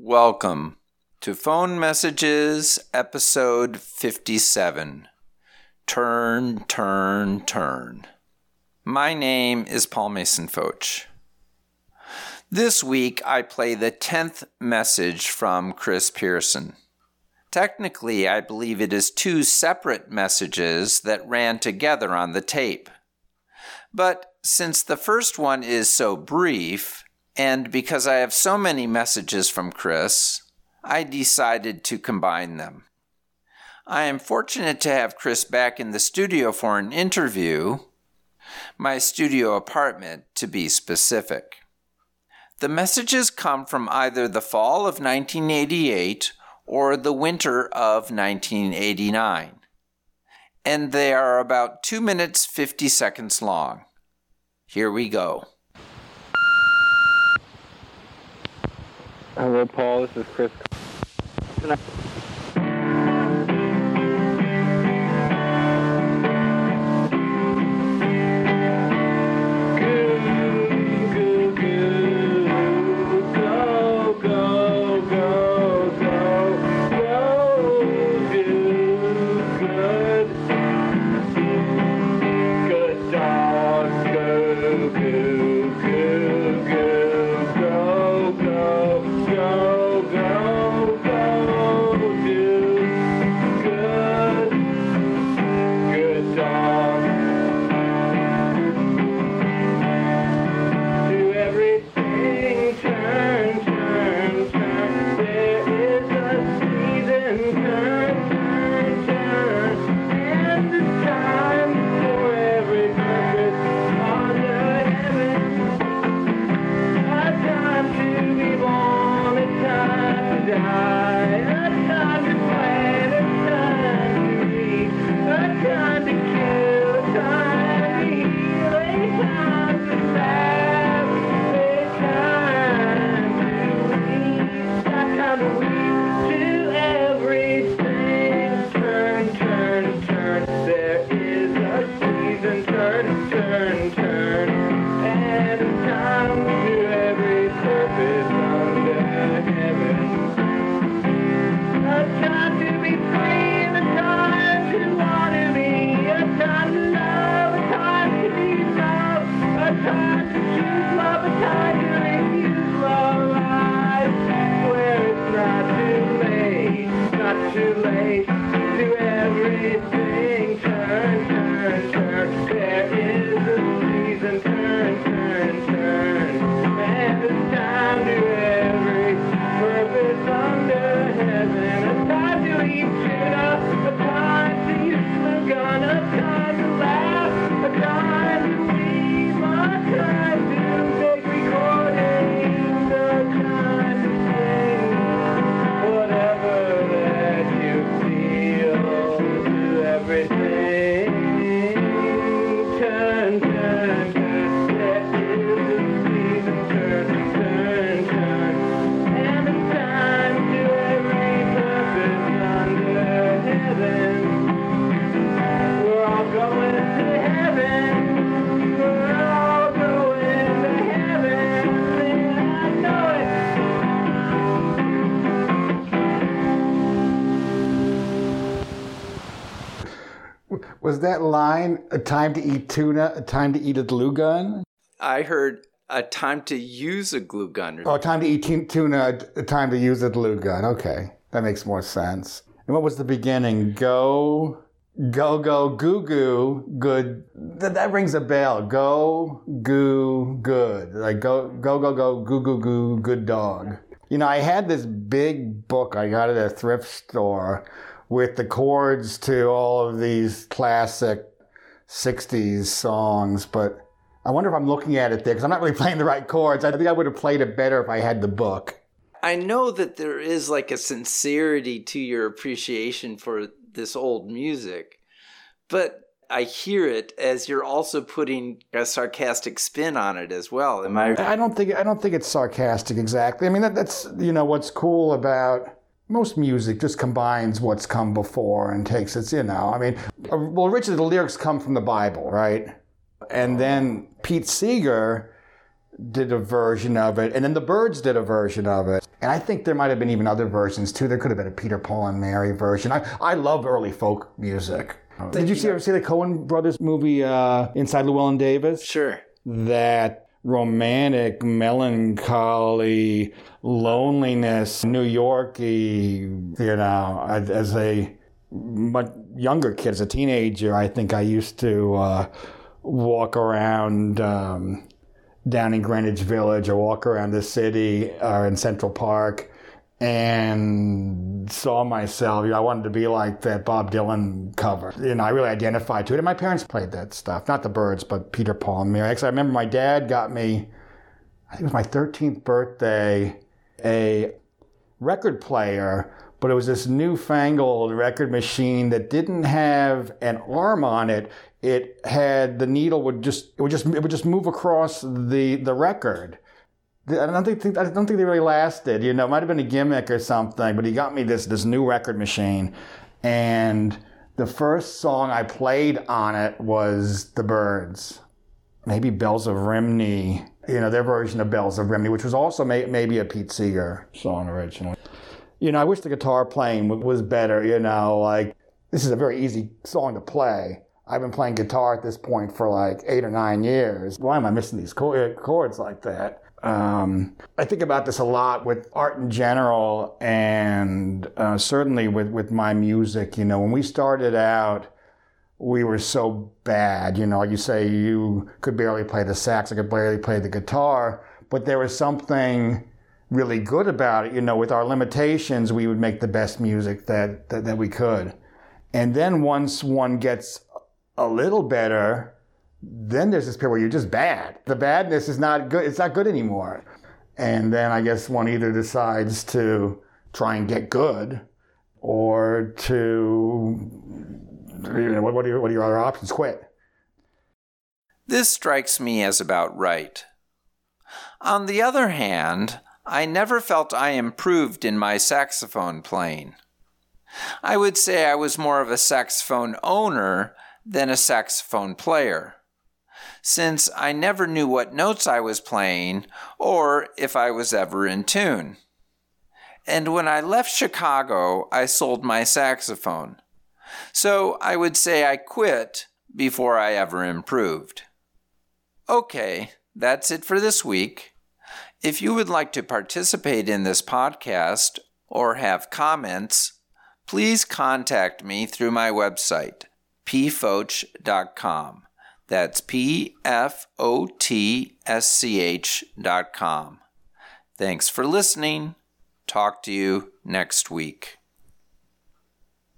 Welcome to Phone Messages, episode 57 Turn, Turn, Turn. My name is Paul Mason Fotsch. This week I play the 10th message from Chris Pearson. Technically, I believe it is two separate messages that ran together on the tape. But since the first one is so brief, and because I have so many messages from Chris, I decided to combine them. I am fortunate to have Chris back in the studio for an interview, my studio apartment to be specific. The messages come from either the fall of 1988 or the winter of 1989, and they are about 2 minutes 50 seconds long. Here we go. Hello, Paul. This is Chris. too late to everything. Was that line a time to eat tuna, a time to eat a glue gun? I heard a time to use a glue gun. Oh, a time to eat t- tuna, a time to use a glue gun. Okay, that makes more sense. And what was the beginning? Go, go, go, goo, goo, good. That, that rings a bell. Go, goo, good. Like go, go, go, go, goo, goo, goo, good dog. You know, I had this big book I got at a thrift store with the chords to all of these classic 60s songs, but I wonder if I'm looking at it there because I'm not really playing the right chords. I think I would have played it better if I had the book. I know that there is like a sincerity to your appreciation for this old music, but I hear it as you're also putting a sarcastic spin on it as well. Am I? I don't think I don't think it's sarcastic exactly. I mean that, that's you know what's cool about most music just combines what's come before and takes its, you know, I mean, well, originally the lyrics come from the Bible, right? And then Pete Seeger did a version of it, and then the Byrds did a version of it. And I think there might have been even other versions too. There could have been a Peter, Paul, and Mary version. I, I love early folk music. Did you see ever see the Coen Brothers movie uh, Inside Llewyn Davis? Sure. That romantic, melancholy, loneliness, New Yorky, you know, as a much younger kid, as a teenager, I think I used to uh, walk around um, down in Greenwich Village or walk around the city or in Central Park and saw myself. You know, I wanted to be like that Bob Dylan cover. And I really identified to it. And my parents played that stuff, not the Byrds, but Peter Paul and Mary. Actually, I remember my dad got me. I think it was my 13th birthday, a record player, but it was this newfangled record machine that didn't have an arm on it. It had the needle would just it would just it would just move across the the record. I don't think I don't think they really lasted. You know, it might have been a gimmick or something. But he got me this this new record machine, and the first song I played on it was the Byrds, maybe Bells of Rhymney. You know, their version of Bells of Rhymney, which was also may, maybe a Pete Seeger song originally. You know, I wish the guitar playing was better. You know, like this is a very easy song to play. I've been playing guitar at this point for like eight or nine years. Why am I missing these chords like that? Um, I think about this a lot with art in general, and uh, certainly with, with my music. You know, when we started out, we were so bad. You know, you say, you could barely play the sax, I could barely play the guitar, but there was something really good about it. You know, with our limitations, we would make the best music that, that, that we could. And then once one gets a little better, then there's this period where you're just bad. The badness is not good. It's not good anymore. And then I guess one either decides to try and get good or to, you know, what, are your, what are your other options? Quit. This strikes me as about right. On the other hand, I never felt I improved in my saxophone playing. I would say I was more of a saxophone owner than a saxophone player since I never knew what notes I was playing or if I was ever in tune. And when I left Chicago, I sold my saxophone. So I would say I quit before I ever improved. Okay, that's it for this week. If you would like to participate in this podcast or have comments, please contact me through my website, pfotsch.com. That's P F O T S C H dot com. Thanks for listening. Talk to you next week.